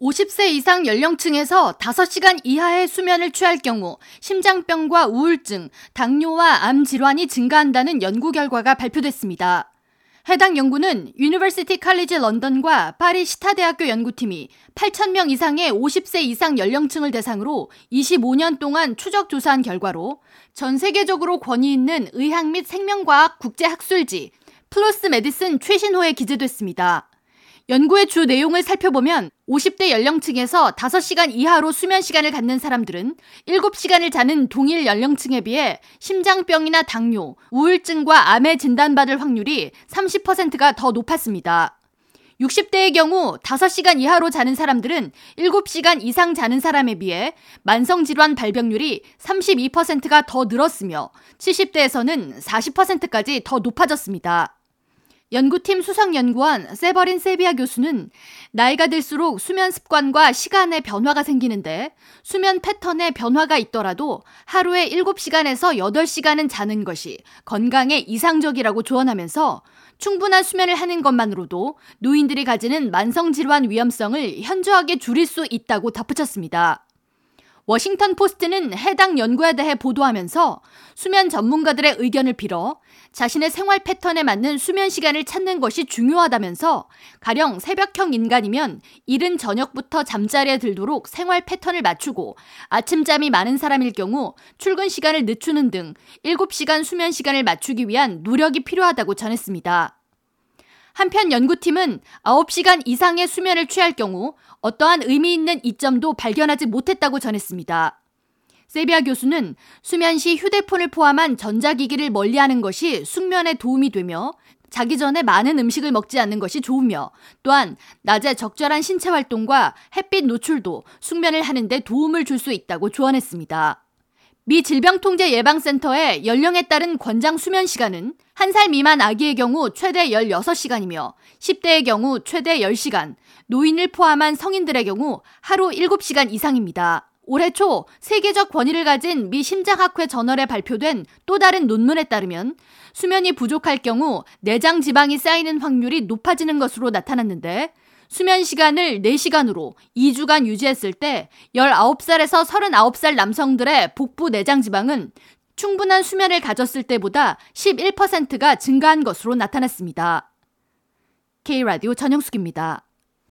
50세 이상 연령층에서 5시간 이하의 수면을 취할 경우 심장병과 우울증, 당뇨와 암 질환이 증가한다는 연구 결과가 발표됐습니다. 해당 연구는 유니버시티 칼리지 런던과 파리 시테대학교 연구팀이 8,000명 이상의 50세 이상 연령층을 대상으로 25년 동안 추적 조사한 결과로 전 세계적으로 권위 있는 의학 및 생명과학 국제학술지 PLOS Medicine 최신호에 기재됐습니다. 연구의 주 내용을 살펴보면 50대 연령층에서 5시간 이하로 수면 시간을 갖는 사람들은 7시간을 자는 동일 연령층에 비해 심장병이나 당뇨, 우울증과 암에 진단받을 확률이 30%가 더 높았습니다. 60대의 경우 5시간 이하로 자는 사람들은 7시간 이상 자는 사람에 비해 만성질환 발병률이 32%가 더 늘었으며 70대에서는 40%까지 더 높아졌습니다. 연구팀 수석연구원 세버린 세비아 교수는 나이가 들수록 수면 습관과 시간의 변화가 생기는데 수면 패턴에 변화가 있더라도 하루에 7시간에서 8시간은 자는 것이 건강에 이상적이라고 조언하면서 충분한 수면을 하는 것만으로도 노인들이 가지는 만성질환 위험성을 현저하게 줄일 수 있다고 덧붙였습니다. 워싱턴 포스트는 해당 연구에 대해 보도하면서 수면 전문가들의 의견을 빌어 자신의 생활 패턴에 맞는 수면 시간을 찾는 것이 중요하다면서 가령 새벽형 인간이면 이른 저녁부터 잠자리에 들도록 생활 패턴을 맞추고 아침잠이 많은 사람일 경우 출근 시간을 늦추는 등 7시간 수면 시간을 맞추기 위한 노력이 필요하다고 전했습니다. 한편 연구팀은 9시간 이상의 수면을 취할 경우 어떠한 의미 있는 이점도 발견하지 못했다고 전했습니다. 세비아 교수는 수면 시 휴대폰을 포함한 전자기기를 멀리하는 것이 숙면에 도움이 되며 자기 전에 많은 음식을 먹지 않는 것이 좋으며 또한 낮에 적절한 신체 활동과 햇빛 노출도 숙면을 하는데 도움을 줄 수 있다고 조언했습니다. 미 질병통제예방센터의 연령에 따른 권장 수면 시간은 1살 미만 아기의 경우 최대 16시간이며 10대의 경우 최대 10시간, 노인을 포함한 성인들의 경우 하루 7시간 이상입니다. 올해 초 세계적 권위를 가진 미 심장학회 저널에 발표된 또 다른 논문에 따르면 수면이 부족할 경우 내장 지방이 쌓이는 확률이 높아지는 것으로 나타났는데 수면 시간을 4시간으로 2주간 유지했을 때 19살에서 39살 남성들의 복부 내장 지방은 충분한 수면을 가졌을 때보다 11%가 증가한 것으로 나타났습니다. K라디오 전영숙입니다.